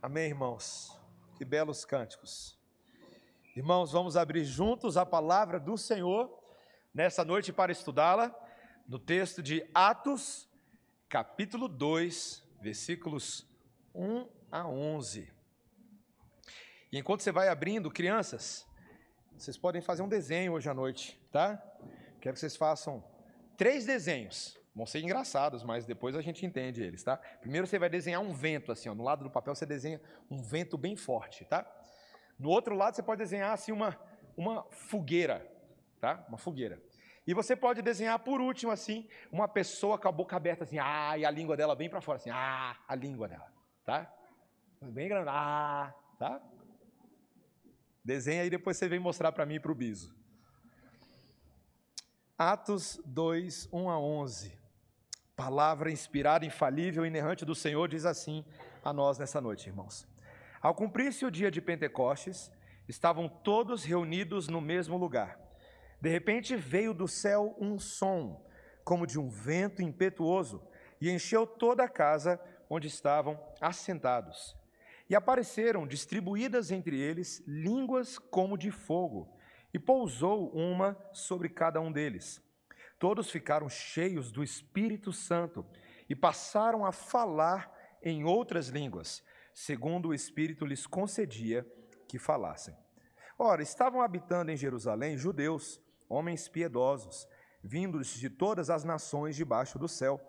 Amém, irmãos. Que belos cânticos. Irmãos, vamos abrir juntos a palavra do Senhor nessa noite para estudá-la no texto de Atos, capítulo 2, versículos 1 a 11. E enquanto você vai abrindo, crianças, vocês podem fazer um desenho hoje à noite, tá? Quero que vocês façam três desenhos. Vão ser engraçados, mas depois a gente entende eles, tá? Primeiro você vai desenhar um vento, assim, ó, no lado do papel você desenha um vento bem forte, tá? No outro lado você pode desenhar assim uma, uma fogueira, tá? Uma fogueira. E você pode desenhar por último assim uma pessoa com a boca aberta assim, ah, e a língua dela bem para fora assim, ah, a língua dela, tá? Bem grande, ah, tá? Desenha aí depois você vem mostrar para mim e para o Biso. Atos 2, 1 a 11. Palavra inspirada, infalível, inerrante do Senhor diz assim a nós nessa noite, irmãos. Ao cumprir-se o dia de Pentecostes, estavam todos reunidos no mesmo lugar. De repente veio do céu um som, como de um vento impetuoso, e encheu toda a casa onde estavam assentados. E apareceram distribuídas entre eles línguas como de fogo, e pousou uma sobre cada um deles. Todos ficaram cheios do Espírito Santo e passaram a falar em outras línguas, segundo o Espírito lhes concedia que falassem. Ora, estavam habitando em Jerusalém judeus, homens piedosos, vindos de todas as nações debaixo do céu.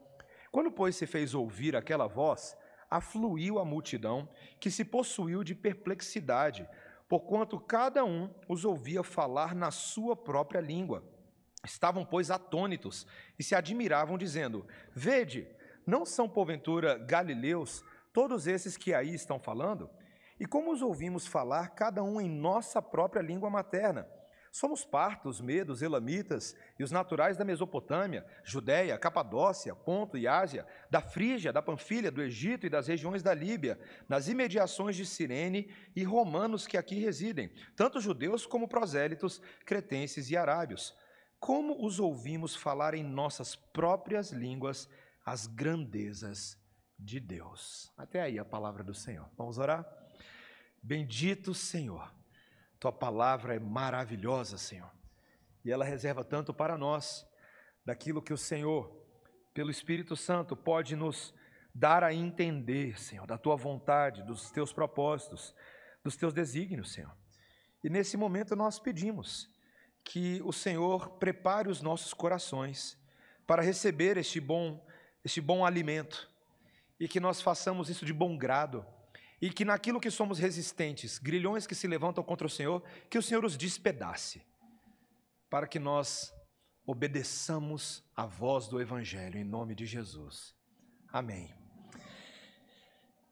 Quando, pois, se fez ouvir aquela voz, afluiu a multidão, que se possuiu de perplexidade, porquanto cada um os ouvia falar na sua própria língua. Estavam, pois, atônitos e se admiravam, dizendo: Vede, não são porventura galileus todos esses que aí estão falando? E como os ouvimos falar, cada um em nossa própria língua materna? Somos partos, medos, elamitas e os naturais da Mesopotâmia, Judéia, Capadócia, Ponto e Ásia, da Frígia, da Panfilha, do Egito e das regiões da Líbia, nas imediações de Cirene e romanos que aqui residem, tanto judeus como prosélitos, cretenses e arábios como os ouvimos falar em nossas próprias línguas as grandezas de Deus. Até aí a palavra do Senhor. Vamos orar? Bendito Senhor, tua palavra é maravilhosa, Senhor, e ela reserva tanto para nós daquilo que o Senhor, pelo Espírito Santo, pode nos dar a entender, Senhor, da tua vontade, dos teus propósitos, dos teus desígnios, Senhor. E nesse momento nós pedimos que o Senhor prepare os nossos corações para receber este bom, este bom alimento e que nós façamos isso de bom grado e que naquilo que somos resistentes, grilhões que se levantam contra o Senhor, que o Senhor os despedace, para que nós obedeçamos a voz do Evangelho em nome de Jesus. Amém.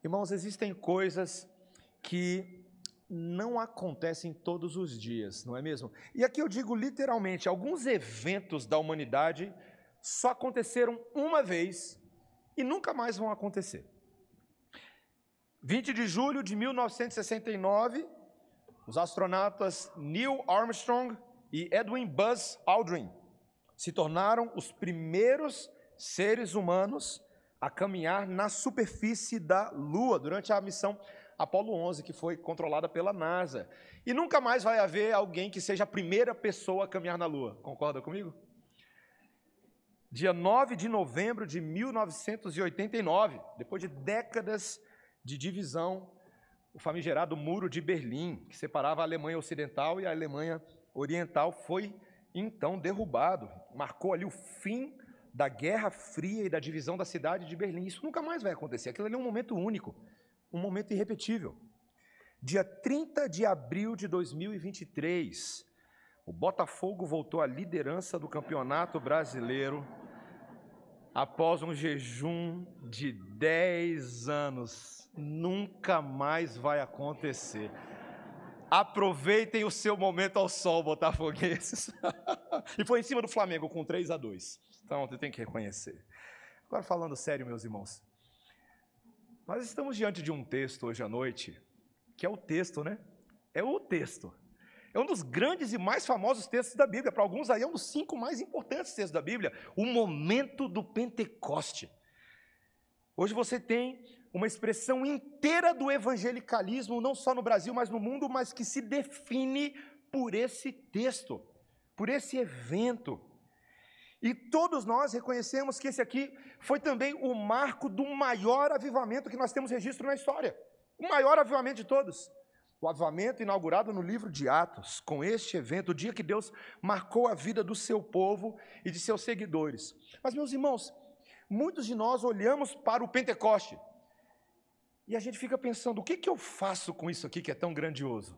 Irmãos, existem coisas que não acontecem todos os dias, não é mesmo? E aqui eu digo literalmente: alguns eventos da humanidade só aconteceram uma vez e nunca mais vão acontecer. 20 de julho de 1969, os astronautas Neil Armstrong e Edwin Buzz Aldrin se tornaram os primeiros seres humanos a caminhar na superfície da Lua durante a missão Apolo 11, que foi controlada pela NASA. E nunca mais vai haver alguém que seja a primeira pessoa a caminhar na Lua. Concorda comigo? Dia 9 de novembro de 1989, depois de décadas de divisão, o famigerado Muro de Berlim, que separava a Alemanha Ocidental e a Alemanha Oriental, foi então derrubado. Marcou ali o fim da Guerra Fria e da divisão da cidade de Berlim. Isso nunca mais vai acontecer. Aquilo ali é um momento único um momento irrepetível. Dia 30 de abril de 2023, o Botafogo voltou à liderança do Campeonato Brasileiro após um jejum de 10 anos. Nunca mais vai acontecer. Aproveitem o seu momento ao sol, botafoguenses. e foi em cima do Flamengo com 3 a 2. Então, você tem que reconhecer. Agora falando sério, meus irmãos. Nós estamos diante de um texto hoje à noite, que é o texto, né? É o texto. É um dos grandes e mais famosos textos da Bíblia. Para alguns aí é um dos cinco mais importantes textos da Bíblia. O momento do Pentecoste. Hoje você tem uma expressão inteira do evangelicalismo, não só no Brasil, mas no mundo, mas que se define por esse texto, por esse evento. E todos nós reconhecemos que esse aqui foi também o marco do maior avivamento que nós temos registro na história. O maior avivamento de todos. O avivamento inaugurado no livro de Atos, com este evento, o dia que Deus marcou a vida do seu povo e de seus seguidores. Mas, meus irmãos, muitos de nós olhamos para o Pentecoste e a gente fica pensando: o que, que eu faço com isso aqui que é tão grandioso?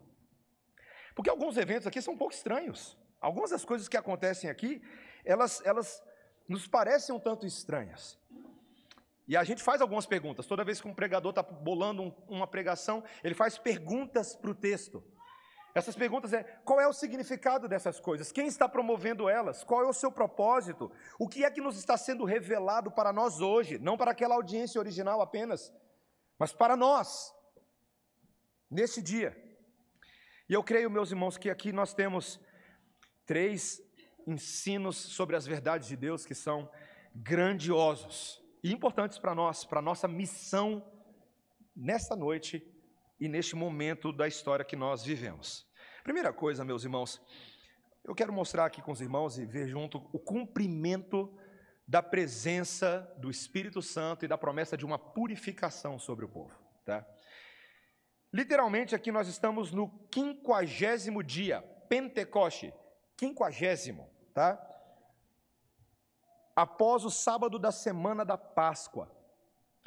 Porque alguns eventos aqui são um pouco estranhos. Algumas das coisas que acontecem aqui, elas, elas nos parecem um tanto estranhas. E a gente faz algumas perguntas. Toda vez que um pregador está bolando um, uma pregação, ele faz perguntas para o texto. Essas perguntas é: qual é o significado dessas coisas? Quem está promovendo elas? Qual é o seu propósito? O que é que nos está sendo revelado para nós hoje? Não para aquela audiência original apenas, mas para nós, nesse dia. E eu creio, meus irmãos, que aqui nós temos três ensinos sobre as verdades de Deus que são grandiosos e importantes para nós, para a nossa missão nesta noite e neste momento da história que nós vivemos. Primeira coisa, meus irmãos, eu quero mostrar aqui com os irmãos e ver junto o cumprimento da presença do Espírito Santo e da promessa de uma purificação sobre o povo. Tá? Literalmente, aqui nós estamos no quinquagésimo dia, Pentecoste, quinquagésimo, tá? Após o sábado da semana da Páscoa.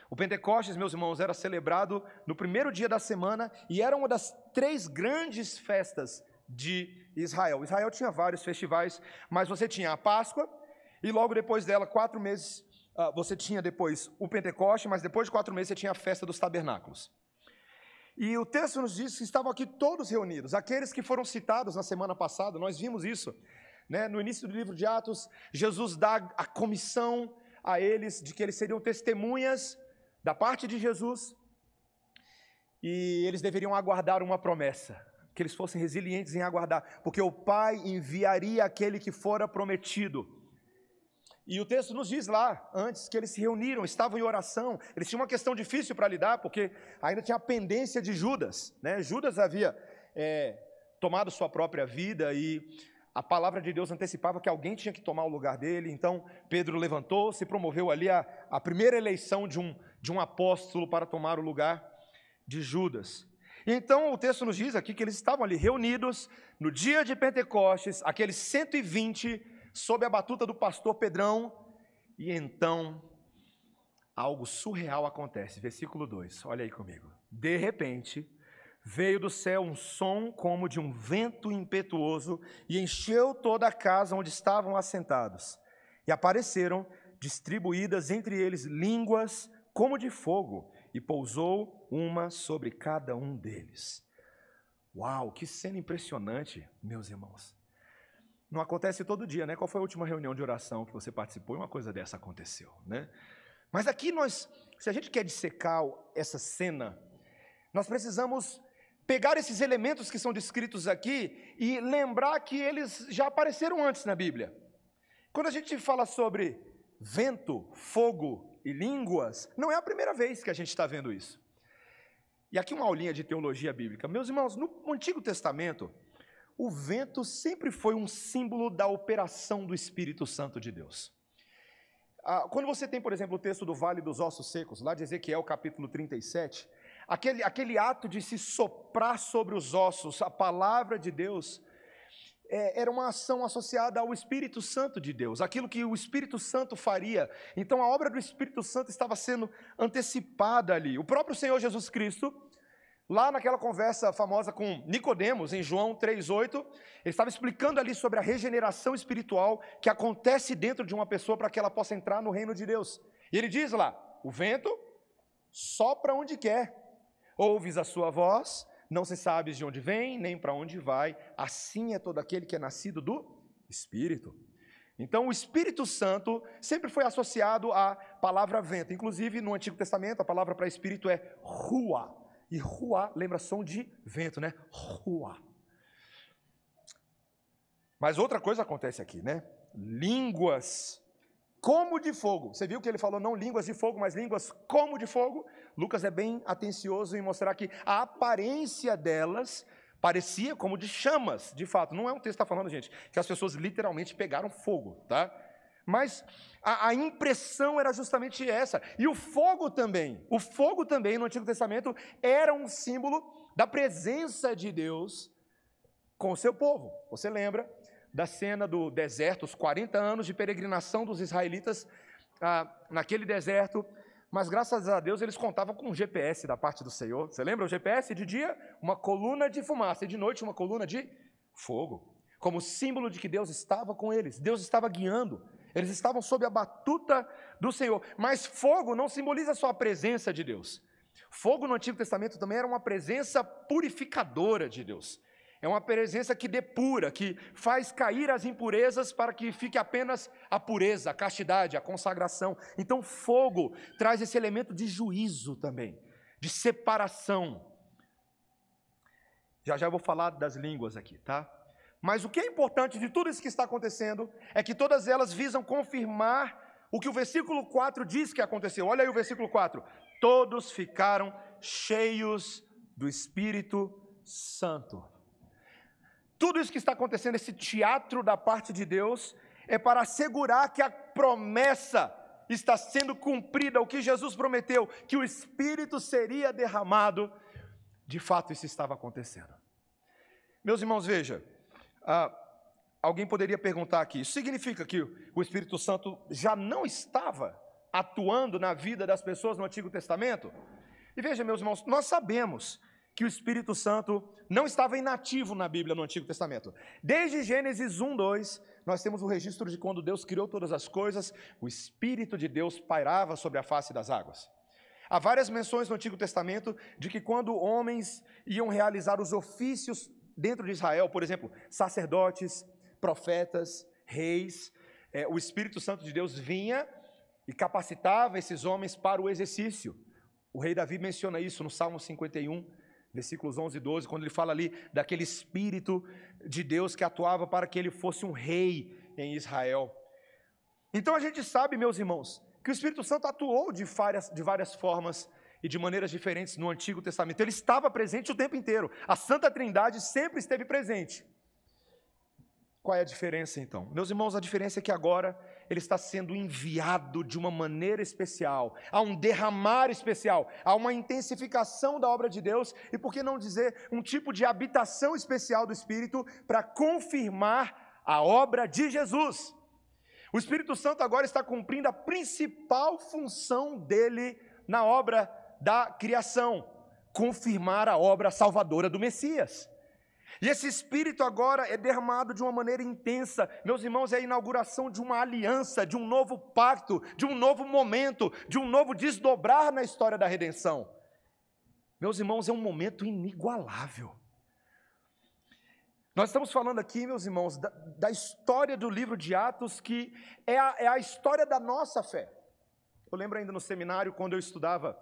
O Pentecostes, meus irmãos, era celebrado no primeiro dia da semana e era uma das três grandes festas de Israel. Israel tinha vários festivais, mas você tinha a Páscoa e logo depois dela, quatro meses, uh, você tinha depois o Pentecoste, mas depois de quatro meses você tinha a festa dos tabernáculos. E o texto nos diz que estavam aqui todos reunidos, aqueles que foram citados na semana passada, nós vimos isso. Né? No início do livro de Atos, Jesus dá a comissão a eles de que eles seriam testemunhas da parte de Jesus e eles deveriam aguardar uma promessa, que eles fossem resilientes em aguardar, porque o Pai enviaria aquele que fora prometido. E o texto nos diz lá, antes, que eles se reuniram, estavam em oração, eles tinham uma questão difícil para lidar, porque ainda tinha a pendência de Judas. Né? Judas havia é, tomado sua própria vida e a palavra de Deus antecipava que alguém tinha que tomar o lugar dele, então Pedro levantou, se promoveu ali a, a primeira eleição de um, de um apóstolo para tomar o lugar de Judas. Então o texto nos diz aqui que eles estavam ali reunidos no dia de Pentecostes, aqueles 120 sob a batuta do pastor Pedrão, e então algo surreal acontece. Versículo 2, olha aí comigo. De repente, veio do céu um som como de um vento impetuoso e encheu toda a casa onde estavam assentados. E apareceram distribuídas entre eles línguas como de fogo, e pousou uma sobre cada um deles. Uau, que cena impressionante, meus irmãos. Não acontece todo dia, né? Qual foi a última reunião de oração que você participou e uma coisa dessa aconteceu, né? Mas aqui nós, se a gente quer dissecar essa cena, nós precisamos pegar esses elementos que são descritos aqui e lembrar que eles já apareceram antes na Bíblia. Quando a gente fala sobre vento, fogo e línguas, não é a primeira vez que a gente está vendo isso. E aqui uma aulinha de teologia bíblica. Meus irmãos, no Antigo Testamento, o vento sempre foi um símbolo da operação do Espírito Santo de Deus. Ah, quando você tem, por exemplo, o texto do Vale dos Ossos Secos, lá de Ezequiel capítulo 37, aquele, aquele ato de se soprar sobre os ossos a palavra de Deus, é, era uma ação associada ao Espírito Santo de Deus, aquilo que o Espírito Santo faria. Então a obra do Espírito Santo estava sendo antecipada ali. O próprio Senhor Jesus Cristo Lá naquela conversa famosa com Nicodemos, em João 3:8, ele estava explicando ali sobre a regeneração espiritual que acontece dentro de uma pessoa para que ela possa entrar no reino de Deus. E ele diz lá: "O vento sopra onde quer. Ouves a sua voz, não se sabes de onde vem, nem para onde vai. Assim é todo aquele que é nascido do Espírito." Então, o Espírito Santo sempre foi associado à palavra vento. Inclusive, no Antigo Testamento, a palavra para espírito é rua. E ruá lembra som de vento, né? Ruá. Mas outra coisa acontece aqui, né? Línguas como de fogo. Você viu que ele falou não línguas de fogo, mas línguas como de fogo? Lucas é bem atencioso em mostrar que a aparência delas parecia como de chamas, de fato. Não é um texto que está falando, gente, que as pessoas literalmente pegaram fogo, tá? Mas a, a, impressão era justamente essa. E o fogo também. O fogo também no Antigo Testamento era um símbolo da presença de Deus com o seu povo. Você lembra da cena do deserto, os 40 anos de peregrinação dos israelitas ah, naquele deserto, mas graças a Deus eles contavam com um GPS da parte do Senhor. Você lembra o GPS? De dia, uma coluna de fumaça, e de noite, uma coluna de fogo, como símbolo de que Deus estava com eles, Deus estava guiando, eles estavam sob a batuta do Senhor. Mas fogo não simboliza só a presença de Deus. Fogo no Antigo Testamento também era uma presença purificadora de Deus. É uma presença que depura, que faz cair as impurezas para que fique apenas a pureza, a castidade, a consagração. Então, fogo traz esse elemento de juízo também, de separação. Já já eu vou falar das línguas aqui, tá? Mas o que é importante de tudo isso que está acontecendo é que todas elas visam confirmar o que o versículo 4 diz que aconteceu. Olha aí o versículo 4. Todos ficaram cheios do Espírito Santo. Tudo isso que está acontecendo, esse teatro da parte de Deus, é para assegurar que a promessa está sendo cumprida, o que Jesus prometeu, que o Espírito seria derramado, de fato isso estava acontecendo. Meus irmãos, veja, ah, alguém poderia perguntar aqui: isso significa que o Espírito Santo já não estava atuando na vida das pessoas no Antigo Testamento? E veja, meus irmãos, nós sabemos que o Espírito Santo não estava inativo na Bíblia no Antigo Testamento. Desde Gênesis 1, 2, nós temos o registro de quando Deus criou todas as coisas, o Espírito de Deus pairava sobre a face das águas. Há várias menções no Antigo Testamento de que quando homens iam realizar os ofícios dentro de Israel, por exemplo, sacerdotes, profetas, reis, é, o Espírito Santo de Deus vinha e capacitava esses homens para o exercício. O rei Davi menciona isso no Salmo 51, versículos 11 e 12, quando ele fala ali daquele Espírito de Deus que atuava para que ele fosse um rei em Israel. Então a gente sabe, meus irmãos, que o Espírito Santo atuou de várias, de várias formas e de maneiras diferentes no Antigo Testamento. Ele estava presente o tempo inteiro. A Santa Trindade sempre esteve presente. Qual é a diferença então? Meus irmãos, a diferença é que agora ele está sendo enviado de uma maneira especial, há um derramar especial, há uma intensificação da obra de Deus e, por que não dizer, um tipo de habitação especial do Espírito para confirmar a obra de Jesus. O Espírito Santo agora está cumprindo a principal função dele na obra da criação, confirmar a obra salvadora do Messias. E esse espírito agora é derramado de uma maneira intensa. Meus irmãos, é a inauguração de uma aliança, de um novo pacto, de um novo momento, de um novo desdobrar na história da redenção. Meus irmãos, é um momento inigualável. Nós estamos falando aqui, meus irmãos, da, da história do livro de Atos, que é a, é a, história da nossa fé. Eu lembro ainda no seminário, quando eu estudava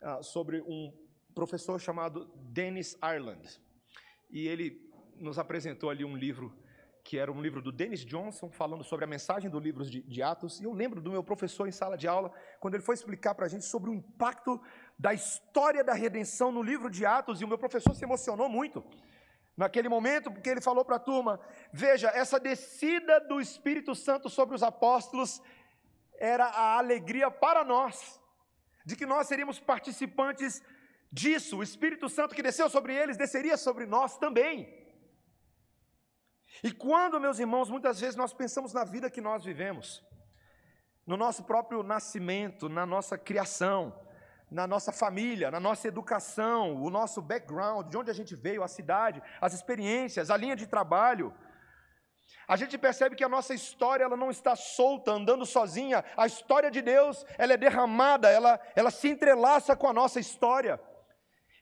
ah, sobre um professor chamado Dennis Ireland e ele nos apresentou ali um livro que era um livro do Dennis Johnson, falando sobre a mensagem do livro de, de, Atos. E eu lembro do meu professor em sala de aula, quando ele foi explicar para a gente sobre o impacto da história da redenção no livro de Atos, e o meu professor se emocionou muito naquele momento, porque ele falou para a turma: veja, essa descida do Espírito Santo sobre os apóstolos era a alegria para nós, de que nós seríamos participantes disso, o Espírito Santo que desceu sobre eles desceria sobre nós também. E quando, meus irmãos, muitas vezes nós pensamos na vida que nós vivemos, no nosso próprio nascimento, na nossa criação, na nossa família, na nossa educação, o nosso background, de onde a gente veio, a cidade, as experiências, a linha de trabalho, a gente percebe que a nossa história ela não está solta, andando sozinha. A história de Deus ela é derramada, ela, ela se entrelaça com a nossa história.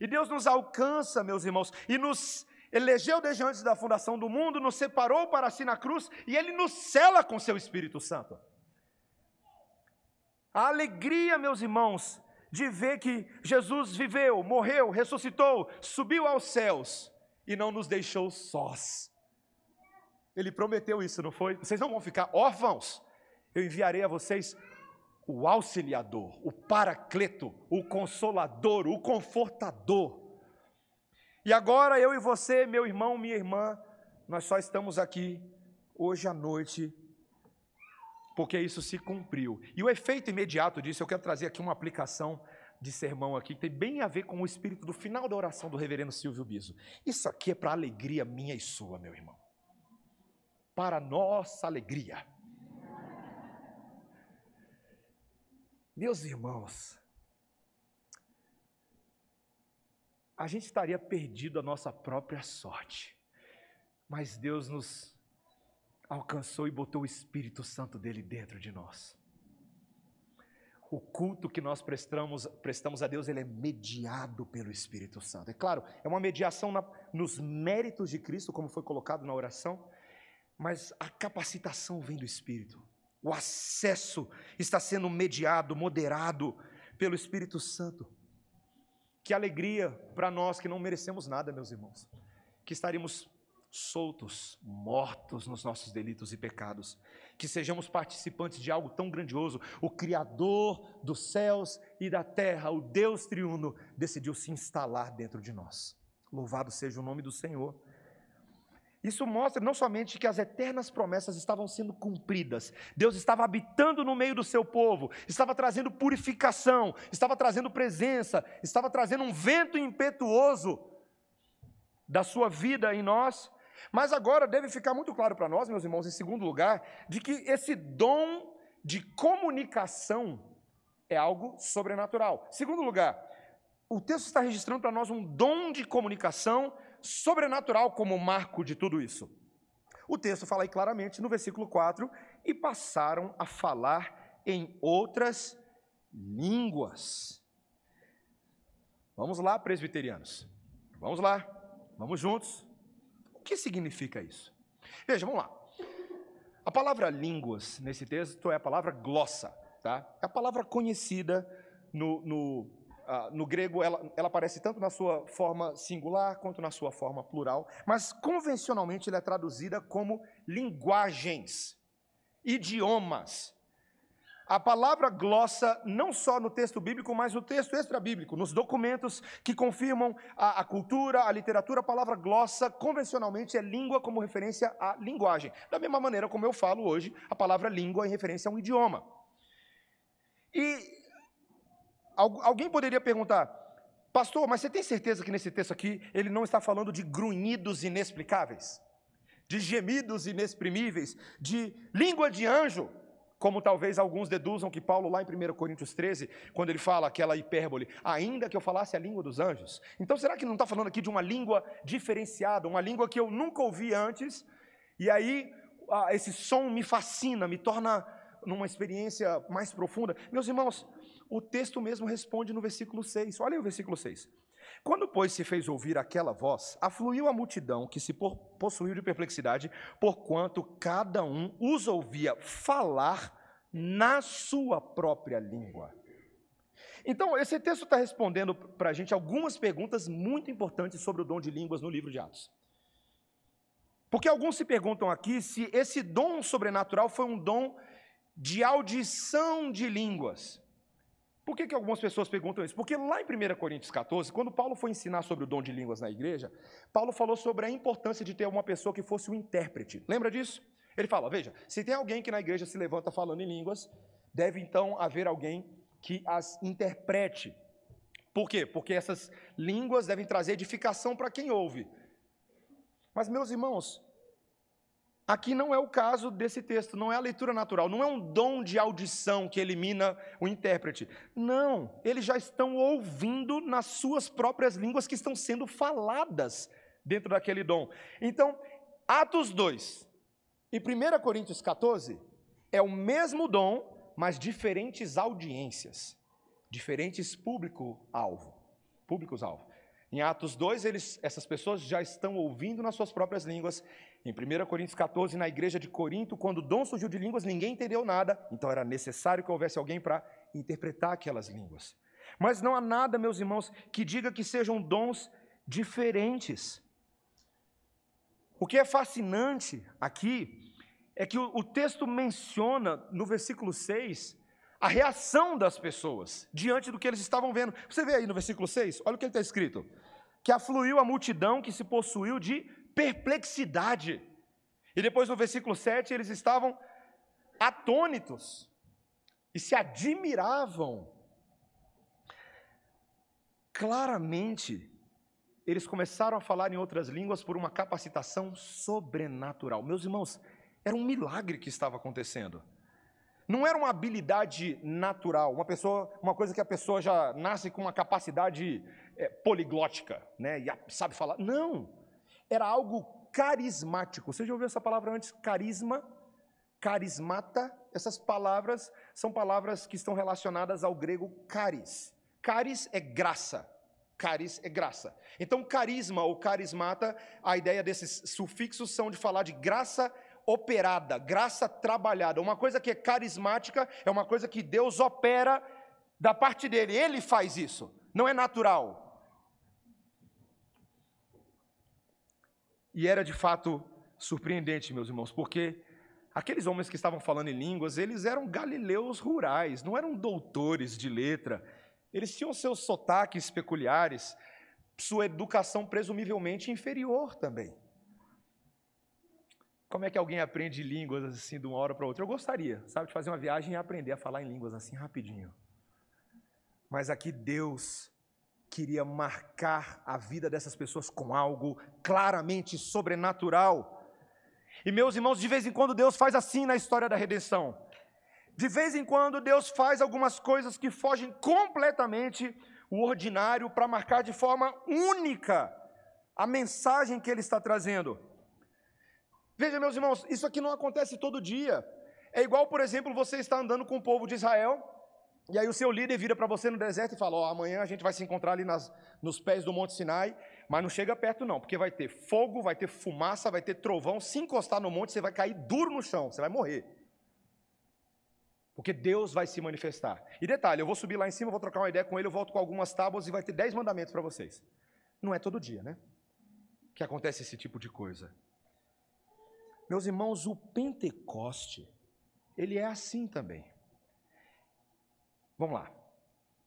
E Deus nos alcança, meus irmãos, e nos elegeu desde antes da fundação do mundo, nos separou para si na cruz, e Ele nos cela com seu Espírito Santo. A alegria, meus irmãos, de ver que Jesus viveu, morreu, ressuscitou, subiu aos céus e não nos deixou sós. Ele prometeu isso, não foi? Vocês não vão ficar órfãos. eu enviarei a vocês o auxiliador, o paracleto, o consolador, o confortador. E agora eu e você, meu irmão, minha irmã, nós só estamos aqui hoje à noite porque isso se cumpriu. E o efeito imediato disso, eu quero trazer aqui uma aplicação de sermão aqui que tem bem a ver com o espírito do final da oração do reverendo Silvio Biso. Isso aqui é para alegria minha e sua, meu irmão. Para nossa alegria. Meus irmãos, a gente estaria perdido a nossa própria sorte, mas Deus nos alcançou e botou o Espírito Santo dele dentro de nós. O culto que nós prestamos, prestamos a Deus, ele é mediado pelo Espírito Santo. É claro, é uma mediação na, nos méritos de Cristo, como foi colocado na oração, mas a capacitação vem do Espírito. O acesso está sendo mediado, moderado pelo Espírito Santo. Que alegria para nós que não merecemos nada, meus irmãos. Que estaríamos soltos, mortos nos nossos delitos e pecados. Que sejamos participantes de algo tão grandioso. O Criador dos céus e da terra, o Deus triuno, decidiu se instalar dentro de nós. Louvado seja o nome do Senhor. Isso mostra não somente que as eternas promessas estavam sendo cumpridas, Deus estava habitando no meio do seu povo, estava trazendo purificação, estava trazendo presença, estava trazendo um vento impetuoso da sua vida em nós. Mas agora deve ficar muito claro para nós, meus irmãos, em segundo lugar, de que esse dom de comunicação é algo sobrenatural. Segundo lugar, o texto está registrando para nós um dom de comunicação sobrenatural como marco de tudo isso. O texto fala aí claramente no versículo 4: e passaram a falar em outras línguas. Vamos lá, presbiterianos. Vamos lá, vamos juntos. O que significa isso? Veja, vamos lá. A palavra línguas nesse texto é a palavra glossa, tá? É a palavra conhecida no, no ah, no grego, ela, ela aparece tanto na sua forma singular quanto na sua forma plural, mas convencionalmente ela é traduzida como linguagens, idiomas. A palavra glossa, não só no texto bíblico, mas no texto extra-bíblico, nos documentos que confirmam a, a, cultura, a literatura, a palavra glossa, convencionalmente, é língua como referência à linguagem. Da mesma maneira como eu falo hoje, a palavra língua em referência a um idioma. E Alguém poderia perguntar, pastor, mas você tem certeza que nesse texto aqui ele não está falando de grunhidos inexplicáveis, de gemidos inexprimíveis, de língua de anjo, como talvez alguns deduzam que Paulo, lá em 1 Coríntios 13, quando ele fala aquela hipérbole, ainda que eu falasse a língua dos anjos. Então, será que não está falando aqui de uma língua diferenciada, uma língua que eu nunca ouvi antes, e aí ah, esse som me fascina, me torna numa experiência mais profunda? Meus irmãos, o texto mesmo responde no versículo 6. Olha aí o versículo 6. Quando, pois, se fez ouvir aquela voz, afluiu a multidão que se possuiu de perplexidade, porquanto cada um os ouvia falar na sua própria língua. Então, esse texto está respondendo para a gente algumas perguntas muito importantes sobre o dom de línguas no livro de Atos. Porque alguns se perguntam aqui se esse dom sobrenatural foi um dom de audição de línguas. Por que, que algumas pessoas perguntam isso? Porque lá em 1 Coríntios 14, quando Paulo foi ensinar sobre o dom de línguas na igreja, Paulo falou sobre a importância de ter uma pessoa que fosse um intérprete. Lembra disso? Ele fala: veja, se tem alguém que na igreja se levanta falando em línguas, deve então haver alguém que as interprete. Por quê? Porque essas línguas devem trazer edificação para quem ouve. Mas, meus irmãos, Aqui não é o caso desse texto, não é a leitura natural, não é um dom de audição que elimina o intérprete. Não, eles já estão ouvindo nas suas próprias línguas que estão sendo faladas dentro daquele dom. Então, Atos 2 e 1 Coríntios 14 é o mesmo dom, mas diferentes audiências, diferentes público-alvo, públicos-alvo. Em Atos 2, eles, essas pessoas já estão ouvindo nas suas próprias línguas em 1 Coríntios 14, na igreja de Corinto, quando o dom surgiu de línguas, ninguém entendeu nada, então era necessário que houvesse alguém para interpretar aquelas línguas. Mas não há nada, meus irmãos, que diga que sejam dons diferentes. O que é fascinante aqui é que o, o texto menciona no versículo 6 a reação das pessoas diante do que eles estavam vendo. Você vê aí no versículo 6, olha o que está escrito: que afluiu a multidão que se possuiu de perplexidade. E depois no versículo 7, eles estavam atônitos e se admiravam. Claramente, eles começaram a falar em outras línguas por uma capacitação sobrenatural. Meus irmãos, era um milagre que estava acontecendo. Não era uma habilidade natural, uma pessoa, uma coisa que a pessoa já nasce com uma capacidade é, poliglótica, né? E sabe falar. Não, era algo carismático. Você já ouviu essa palavra antes? Carisma, carismata. Essas palavras são palavras que estão relacionadas ao grego caris. Caris é graça. Caris é graça. Então, carisma ou carismata, a ideia desses sufixos são de falar de graça operada, graça trabalhada. Uma coisa que é carismática é uma coisa que Deus opera da parte dele, ele faz isso, não é natural. E era de fato surpreendente, meus irmãos, porque aqueles homens que estavam falando em línguas, eles eram galileus rurais, não eram doutores de letra. Eles tinham seus sotaques peculiares, sua educação presumivelmente inferior também. Como é que alguém aprende línguas assim de uma hora para outra? Eu gostaria, sabe, de fazer uma viagem e aprender a falar em línguas assim rapidinho. Mas aqui Deus queria marcar a vida dessas pessoas com algo claramente sobrenatural. E meus irmãos, de vez em quando Deus faz assim na história da redenção. De vez em quando Deus faz algumas coisas que fogem completamente o ordinário para marcar de forma única a mensagem que ele está trazendo. Veja, meus irmãos, isso aqui não acontece todo dia. É igual, por exemplo, você está andando com o povo de Israel, e aí o seu líder vira para você no deserto e fala: Ó, oh, amanhã a gente vai se encontrar ali nas, nos pés do Monte Sinai, mas não chega perto não, porque vai ter fogo, vai ter fumaça, vai ter trovão. Se encostar no monte, você vai cair duro no chão, você vai morrer. Porque Deus vai se manifestar. E detalhe, eu vou subir lá em cima, vou trocar uma ideia com ele, eu volto com algumas tábuas e vai ter dez mandamentos para vocês. Não é todo dia, né? Que acontece esse tipo de coisa. Meus irmãos, o Pentecoste, ele é assim também. Vamos lá.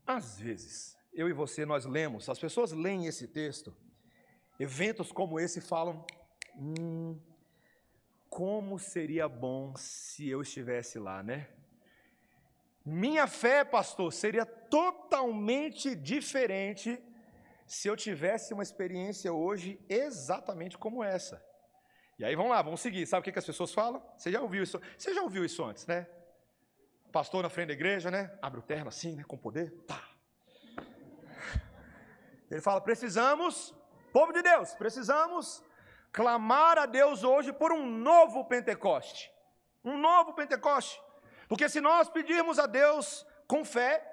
Às vezes, eu e você, nós lemos, as pessoas leem esse texto, eventos como esse falam: hum, como seria bom se eu estivesse lá, né? Minha fé, pastor, seria totalmente diferente se eu tivesse uma experiência hoje exatamente como essa. E aí vamos lá, vamos seguir. Sabe o que, que as pessoas falam? Você já ouviu isso? Você já ouviu isso antes, né? Pastor na frente da igreja, né? Abre o terno assim, né? Com poder. Tá. Ele fala: precisamos, povo de Deus, precisamos clamar a Deus hoje por um novo Pentecoste. Um novo Pentecoste. Porque se nós pedirmos a Deus com fé,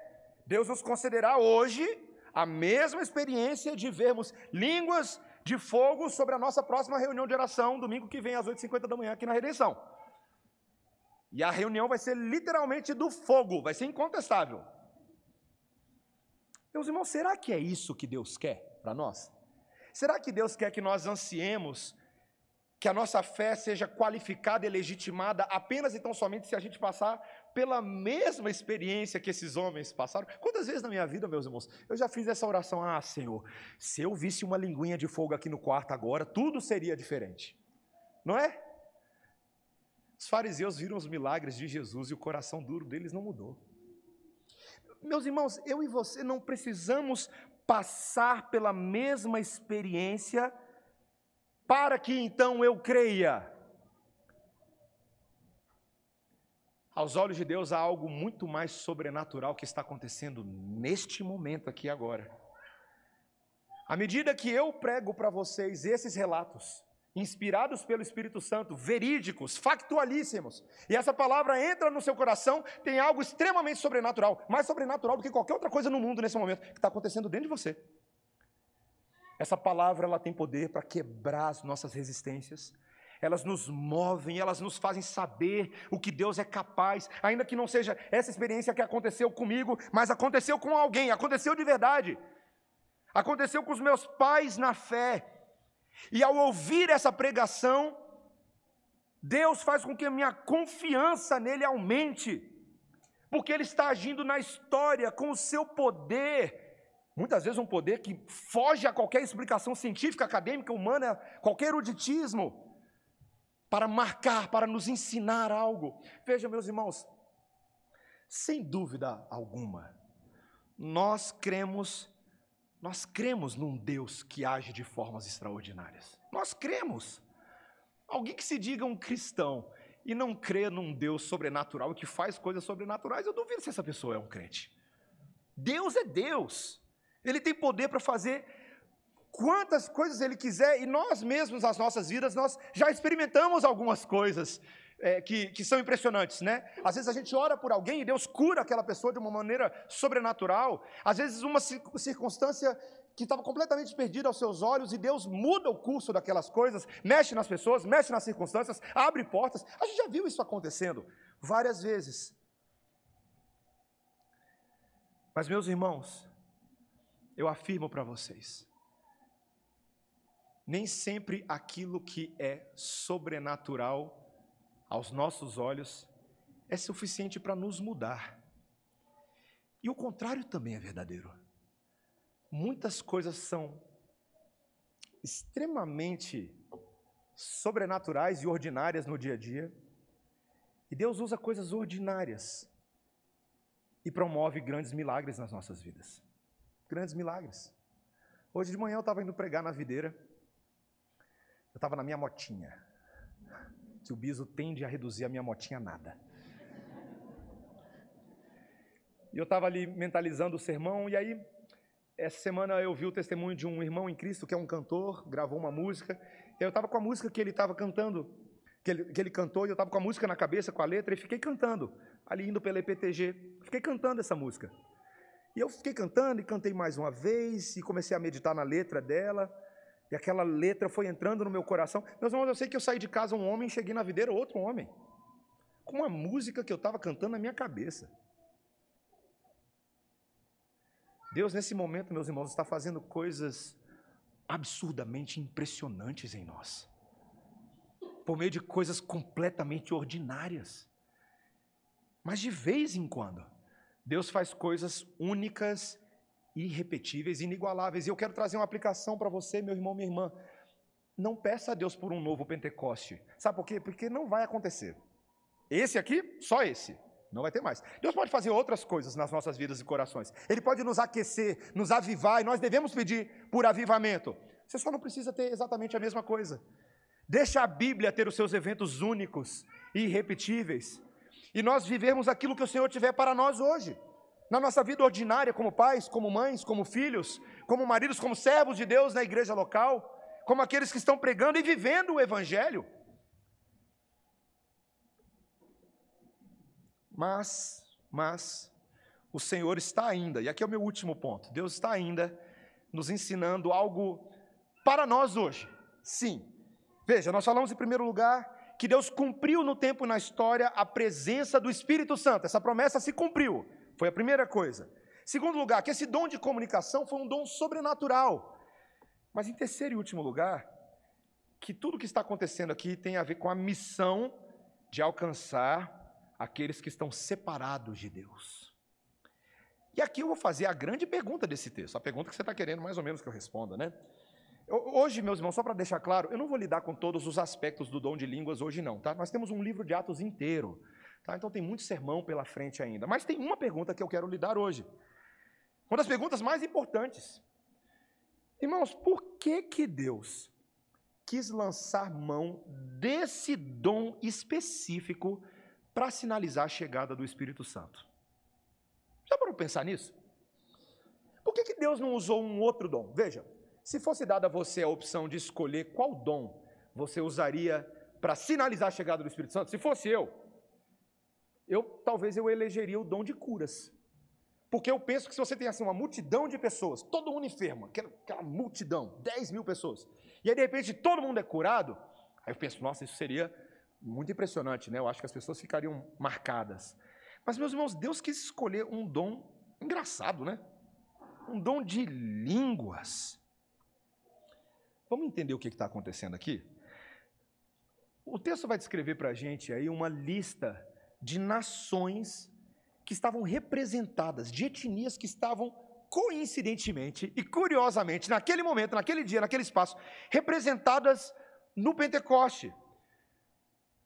Deus nos concederá hoje a mesma experiência de vermos línguas de fogo sobre a nossa próxima reunião de oração, domingo que vem às 8h50 da manhã aqui na Redenção. E a reunião vai ser literalmente do fogo, vai ser incontestável. Meus irmãos, será que é isso que Deus quer para nós? Será que Deus quer que nós ansiemos que a nossa fé seja qualificada e legitimada apenas e tão somente se a gente passar pela mesma experiência que esses homens passaram. Quantas vezes na minha vida, meus irmãos, eu já fiz essa oração: Ah, Senhor, se eu visse uma linguinha de fogo aqui no quarto agora, tudo seria diferente. Não é? Os fariseus viram os milagres de Jesus e o coração duro deles não mudou. Meus irmãos, eu e você não precisamos passar pela mesma experiência para que então eu creia. Aos olhos de Deus há algo muito mais sobrenatural que está acontecendo neste momento aqui agora. À medida que eu prego para vocês esses relatos, inspirados pelo Espírito Santo, verídicos, factualíssimos, e essa palavra entra no seu coração, tem algo extremamente sobrenatural, mais sobrenatural do que qualquer outra coisa no mundo nesse momento, que está acontecendo dentro de você. Essa palavra ela tem poder para quebrar as nossas resistências, elas nos movem, elas nos fazem saber o que Deus é capaz, ainda que não seja essa experiência que aconteceu comigo, mas aconteceu com alguém, aconteceu de verdade. Aconteceu com os meus pais na fé. E ao ouvir essa pregação, Deus faz com que a minha confiança nele aumente, porque ele está agindo na história com o seu poder. Muitas vezes um poder que foge a qualquer explicação científica, acadêmica, humana, qualquer eruditismo, para marcar, para nos ensinar algo. Veja, meus irmãos, sem dúvida alguma, nós cremos, nós cremos num Deus que age de formas extraordinárias. Nós cremos. Alguém que se diga um cristão e não crê num Deus sobrenatural e que faz coisas sobrenaturais, eu duvido se essa pessoa é um crente. Deus é Deus. Ele tem poder para fazer quantas coisas ele quiser e nós mesmos, nas nossas vidas, nós já experimentamos algumas coisas é, que, que são impressionantes, né? Às vezes a gente ora por alguém e Deus cura aquela pessoa de uma maneira sobrenatural. Às vezes uma circunstância que estava completamente perdida aos seus olhos e Deus muda o curso daquelas coisas, mexe nas pessoas, mexe nas circunstâncias, abre portas. A gente já viu isso acontecendo várias vezes. Mas, meus irmãos, eu afirmo para vocês, nem sempre aquilo que é sobrenatural aos nossos olhos é suficiente para nos mudar. E o contrário também é verdadeiro. Muitas coisas são extremamente sobrenaturais e ordinárias no dia a dia, e Deus usa coisas ordinárias e promove grandes milagres nas nossas vidas. Grandes milagres. Hoje de manhã eu estava indo pregar na videira, eu estava na minha motinha que o biso tende a reduzir a minha motinha a nada. E eu estava ali mentalizando o sermão, e aí, essa semana eu vi o testemunho de um irmão em Cristo que é um cantor, gravou uma música. Eu estava com a música que ele estava cantando, que ele, que ele cantou, e eu estava com a música na cabeça, com a letra, e fiquei cantando, ali indo pela EPTG. Fiquei cantando essa música. E eu fiquei cantando e cantei mais uma vez, e comecei a meditar na letra dela. E aquela letra foi entrando no meu coração. Meus irmãos, eu sei que eu saí de casa um homem cheguei na videira outro homem. Com uma música que eu estava cantando na minha cabeça. Deus, nesse momento, meus irmãos, está fazendo coisas absurdamente impressionantes em nós. Por meio de coisas completamente ordinárias. Mas de vez em quando, Deus faz coisas únicas irrepetíveis, inigualáveis. E eu quero trazer uma aplicação para você, meu irmão, minha irmã. Não peça a Deus por um novo Pentecoste. Sabe por quê? Porque não vai acontecer. Esse aqui, só esse. Não vai ter mais. Deus pode fazer outras coisas nas nossas vidas e corações. Ele pode nos aquecer, nos avivar, e nós devemos pedir por avivamento. Você só não precisa ter exatamente a mesma coisa. Deixa a Bíblia ter os seus eventos únicos e irrepetíveis. E nós vivemos aquilo que o Senhor tiver para nós hoje na nossa vida ordinária, como pais, como mães, como filhos, como maridos, como servos de Deus na igreja local, como aqueles que estão pregando e vivendo o Evangelho. Mas, mas, o Senhor está ainda, e aqui é o meu último ponto: Deus está ainda nos ensinando algo para nós hoje. Sim. Veja, nós falamos em primeiro lugar que Deus cumpriu no tempo e na história a presença do Espírito Santo. Essa promessa se cumpriu. Foi a primeira coisa. Segundo lugar, que esse dom de comunicação foi um dom sobrenatural. Mas em terceiro e último lugar, que tudo que está acontecendo aqui tem a ver com a missão de alcançar aqueles que estão separados de Deus. E aqui eu vou fazer a grande pergunta desse texto, a pergunta que você está querendo mais ou menos que eu responda, né? Hoje, meus irmãos, só para deixar claro, eu não vou lidar com todos os aspectos do dom de línguas hoje não, tá? Nós temos um livro de Atos inteiro Tá? Então tem muito sermão pela frente ainda. Mas tem uma pergunta que eu quero lhe dar hoje. Uma das perguntas mais importantes. Irmãos, por que que Deus quis lançar mão desse dom específico para sinalizar a chegada do Espírito Santo? Já para pensar nisso? Por que, que Deus não usou um outro dom? Veja, se fosse dada a você a opção de escolher qual dom você usaria para sinalizar a chegada do Espírito Santo, se fosse eu, eu talvez eu elegeria o dom de curas. Porque eu penso que se você tem assim uma multidão de pessoas, todo mundo enfermo, aquela, aquela multidão, 10 mil pessoas, e aí de repente todo mundo é curado, aí eu penso, nossa, isso seria muito impressionante, né? Eu acho que as pessoas ficariam marcadas. Mas, meus irmãos, Deus quis escolher um dom engraçado, né? Um dom de línguas. Vamos entender o que está acontecendo aqui? o texto vai descrever para a gente aí uma lista de nações que estavam representadas, de etnias que estavam coincidentemente e curiosamente, naquele momento, naquele dia, naquele espaço, representadas no Pentecoste.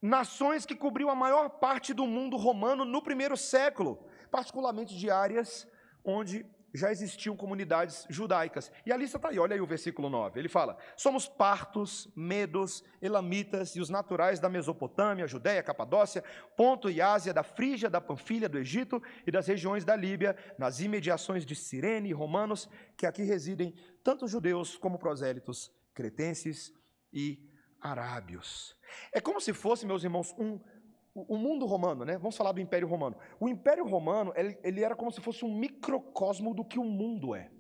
Nações que cobriam a maior parte do mundo romano no primeiro século, particularmente de áreas onde já existiam comunidades judaicas. E a lista está aí, olha aí o versículo 9. Ele fala: Somos partos, medos, elamitas e os naturais da Mesopotâmia, Judéia, Capadócia, Ponto e Ásia, da Frígia, da Panfilha, do Egito e das regiões da Líbia, nas imediações de Cirene e romanos, que aqui residem tanto judeus como prosélitos, cretenses e arábios. É como se fosse, meus irmãos, um o mundo romano, né? Vamos falar do Império Romano. O Império Romano, ele, ele, era como se fosse um microcosmo do que o mundo é.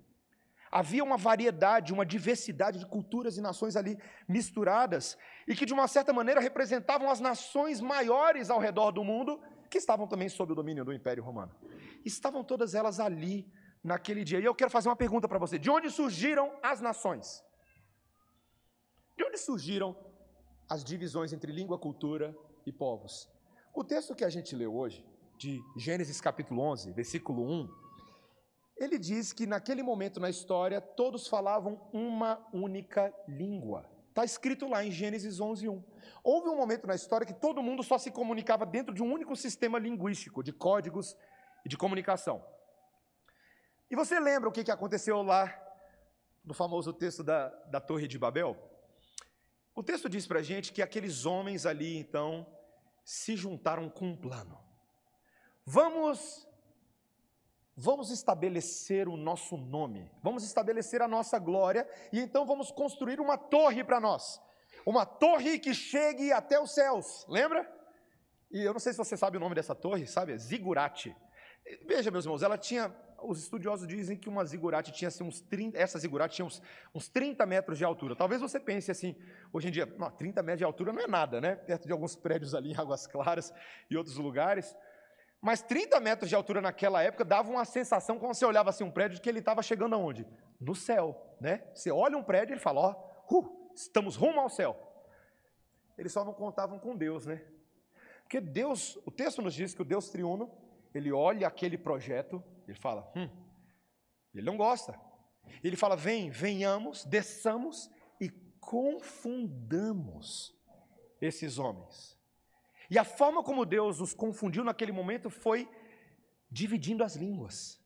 Havia uma variedade, uma diversidade de culturas e nações ali misturadas e que de uma certa maneira representavam as nações maiores ao redor do mundo que estavam também sob o domínio do Império Romano. Estavam todas elas ali naquele dia. E eu quero fazer uma pergunta para você: de onde surgiram as nações? De onde surgiram as divisões entre língua, cultura e povos? O texto que a gente leu hoje, de Gênesis capítulo 11, versículo 1, ele diz que naquele momento na história todos falavam uma única língua. Está escrito lá em Gênesis 11, 1. Houve um momento na história que todo mundo só se comunicava dentro de um único sistema linguístico, de códigos e de comunicação. E você lembra o que aconteceu lá no famoso texto da, da Torre de Babel? O texto diz para a gente que aqueles homens ali, então, se juntaram com um plano. Vamos vamos estabelecer o nosso nome, vamos estabelecer a nossa glória e então vamos construir uma torre para nós. Uma torre que chegue até os céus. Lembra? E eu não sei se você sabe o nome dessa torre, sabe? Zigurate. Veja, meus irmãos, ela tinha os estudiosos dizem que uma zigurate tinha assim, uns 30, essa zigurate tinha uns, uns 30 metros de altura. Talvez você pense assim, hoje em dia, não, 30 metros de altura não é nada, né? Perto de alguns prédios ali em Águas Claras e outros lugares. Mas 30 metros de altura naquela época dava uma sensação, quando você olhava assim um prédio, que ele estava chegando aonde? No céu, né? Você olha um prédio e ele fala, ó, uh, estamos rumo ao céu. Eles só não contavam com Deus, né? Porque Deus, o texto nos diz que o Deus triuno, ele olha aquele projeto ele fala, hum, ele não gosta. Ele fala, vem, venhamos, desçamos e confundamos esses homens. E a forma como Deus os confundiu naquele momento foi dividindo as línguas,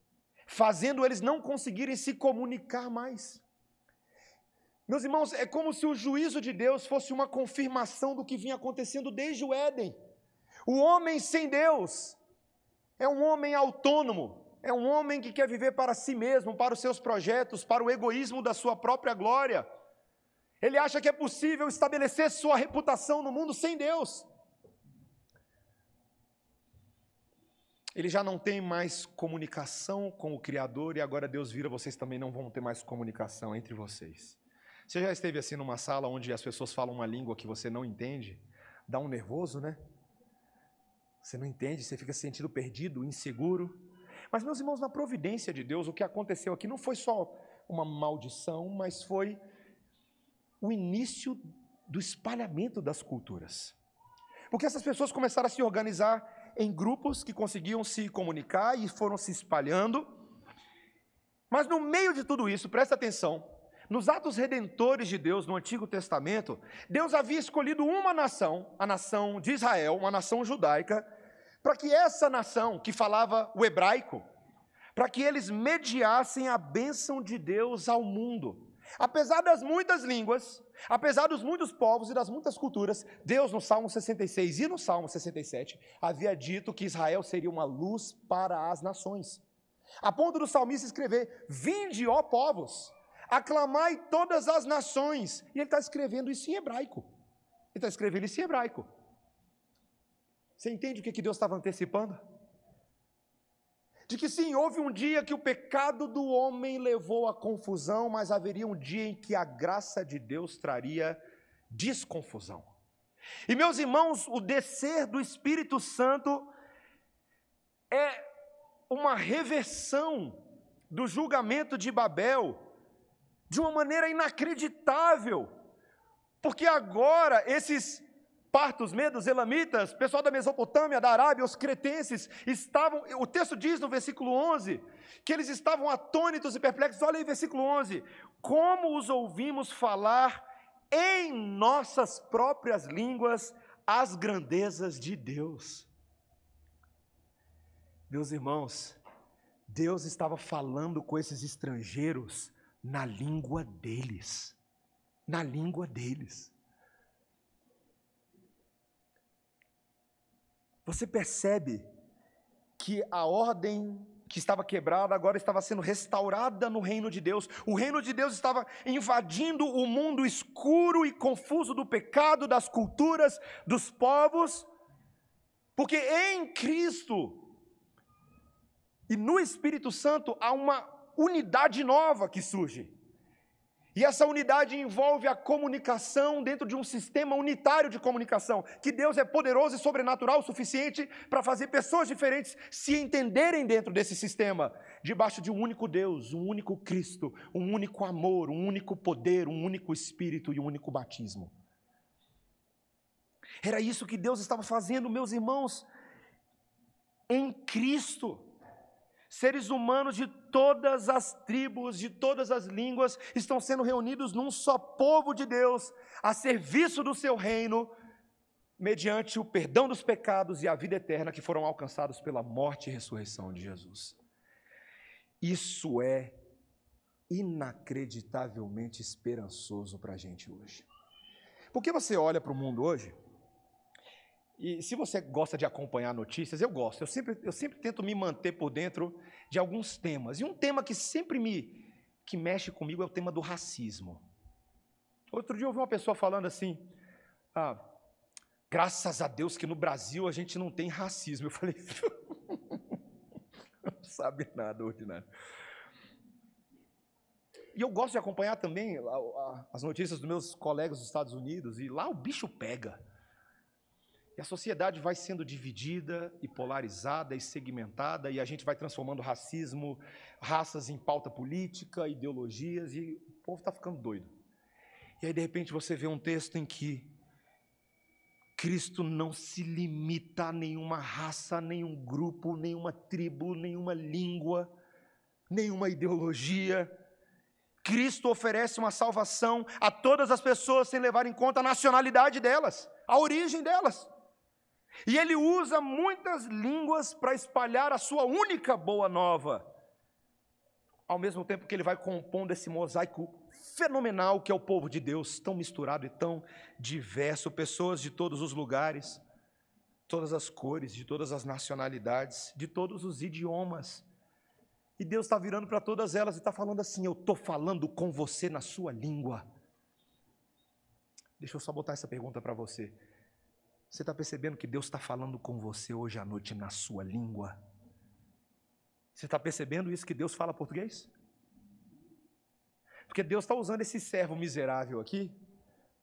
fazendo eles não conseguirem se comunicar mais. Meus irmãos, é como se o juízo de Deus fosse uma confirmação do que vinha acontecendo desde o Éden. O homem sem Deus é um homem autônomo, é um homem que quer viver para si mesmo, para os seus projetos, para o egoísmo da sua própria glória. Ele acha que é possível estabelecer sua reputação no mundo sem Deus. Ele já não tem mais comunicação com o Criador e agora Deus vira, vocês também não vão ter mais comunicação entre vocês. Você já esteve assim numa sala onde as pessoas falam uma língua que você não entende? Dá um nervoso, né? Você não entende, você fica se sentindo perdido, inseguro. Mas, meus irmãos, na providência de Deus, o que aconteceu aqui não foi só uma maldição, mas foi o início do espalhamento das culturas. Porque essas pessoas começaram a se organizar em grupos que conseguiam se comunicar e foram se espalhando. Mas no meio de tudo isso, presta atenção, nos atos redentores de Deus no Antigo Testamento, Deus havia escolhido uma nação, a nação de Israel, uma nação judaica, para que essa nação que falava o hebraico, para que eles mediassem a bênção de Deus ao mundo. Apesar das muitas línguas, apesar dos muitos povos e das muitas culturas, Deus no Salmo 66 e no Salmo 67 havia dito que Israel seria uma luz para as nações. A ponto do salmista escrever: Vinde, ó povos, aclamai todas as nações. E ele está escrevendo isso em hebraico. Ele está escrevendo isso em hebraico. Você entende o que Deus estava antecipando? De que sim, houve um dia que o pecado do homem levou à confusão, mas haveria um dia em que a graça de Deus traria desconfusão. E meus irmãos, o descer do Espírito Santo é uma reversão do julgamento de Babel de uma maneira inacreditável, porque agora esses partos, medos, elamitas, pessoal da Mesopotâmia, da Arábia, os cretenses, estavam, o texto diz no versículo 11, que eles estavam atônitos e perplexos. Olha aí, versículo 11: Como os ouvimos falar em nossas próprias línguas as grandezas de Deus. Meus irmãos, Deus estava falando com esses estrangeiros na língua deles. Na língua deles. Você percebe que a ordem que estava quebrada agora estava sendo restaurada no reino de Deus. O reino de Deus estava invadindo o mundo escuro e confuso do pecado, das culturas, dos povos, porque em Cristo e no Espírito Santo há uma unidade nova que surge. E essa unidade envolve a comunicação dentro de um sistema unitário de comunicação, que Deus é poderoso e sobrenatural o suficiente para fazer pessoas diferentes se entenderem dentro desse sistema, debaixo de um único Deus, um único Cristo, um único amor, um único poder, um único Espírito e um único batismo. Era isso que Deus estava fazendo, meus irmãos, em Cristo. Seres humanos de todas as tribos, de todas as línguas, estão sendo reunidos num só povo de Deus, a serviço do seu reino, mediante o perdão dos pecados e a vida eterna que foram alcançados pela morte e ressurreição de Jesus. Isso é inacreditavelmente esperançoso para a gente hoje. Porque você olha para o mundo hoje e se você gosta de acompanhar notícias, eu gosto. Eu sempre, eu sempre tento me manter por dentro de alguns temas. E um tema que sempre me que mexe comigo é o tema do racismo. Outro dia eu ouvi uma pessoa falando assim: ah, graças a Deus que no Brasil a gente não tem racismo. Eu falei, não sabe nada ordinário. E eu gosto de acompanhar também as notícias dos meus colegas dos Estados Unidos, e lá o bicho pega. E a sociedade vai sendo dividida e polarizada e segmentada, e a gente vai transformando racismo, raças em pauta política, ideologias, e o povo está ficando doido. E aí, de repente, você vê um texto em que Cristo não se limita a nenhuma raça, nenhum grupo, nenhuma tribo, nenhuma língua, nenhuma ideologia. Cristo oferece uma salvação a todas as pessoas sem levar em conta a nacionalidade delas, a origem delas. E ele usa muitas línguas para espalhar a sua única boa nova, ao mesmo tempo que ele vai compondo esse mosaico fenomenal que é o povo de Deus, tão misturado e tão diverso, pessoas de todos os lugares, todas as cores, de todas as nacionalidades, de todos os idiomas. E Deus está virando para todas elas e está falando assim: Eu estou falando com você na sua língua. Deixa eu só botar essa pergunta para você. Você está percebendo que Deus está falando com você hoje à noite na sua língua? Você está percebendo isso que Deus fala português? Porque Deus está usando esse servo miserável aqui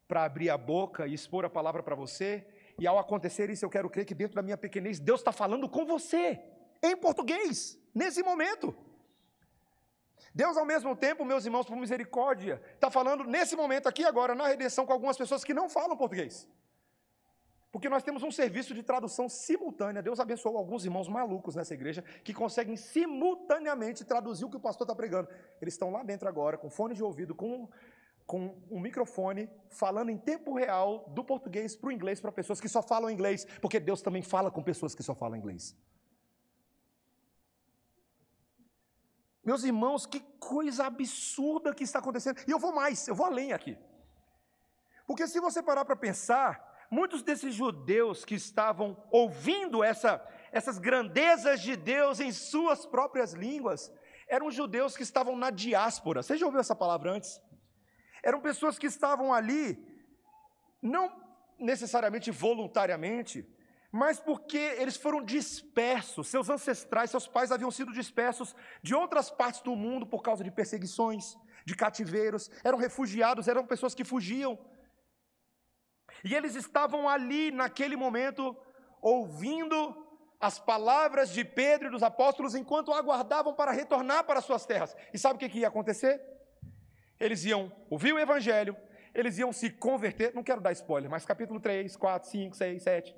para abrir a boca e expor a palavra para você, e ao acontecer isso, eu quero crer que dentro da minha pequenez, Deus está falando com você, em português, nesse momento. Deus, ao mesmo tempo, meus irmãos, por misericórdia, está falando nesse momento aqui agora, na redenção, com algumas pessoas que não falam português. Porque nós temos um serviço de tradução simultânea. Deus abençoou alguns irmãos malucos nessa igreja que conseguem simultaneamente traduzir o que o pastor está pregando. Eles estão lá dentro agora, com fone de ouvido, com, com um microfone, falando em tempo real do português para o inglês para pessoas que só falam inglês, porque Deus também fala com pessoas que só falam inglês. Meus irmãos, que coisa absurda que está acontecendo. E eu vou mais, eu vou além aqui. Porque se você parar para pensar, muitos desses judeus que estavam ouvindo essa, essas grandezas de Deus em suas próprias línguas, eram judeus que estavam na diáspora. Você já ouviu essa palavra antes? Eram pessoas que estavam ali, não necessariamente voluntariamente, mas porque eles foram dispersos, seus ancestrais, seus pais haviam sido dispersos de outras partes do mundo por causa de perseguições, de cativeiros, eram refugiados, eram pessoas que fugiam e eles estavam ali naquele momento, ouvindo as palavras de Pedro e dos apóstolos, enquanto aguardavam para retornar para suas terras. E sabe o que, ia acontecer? Eles iam ouvir o Evangelho, eles iam se converter, não quero dar spoiler, mas capítulo 3, 4, 5, 6, 7.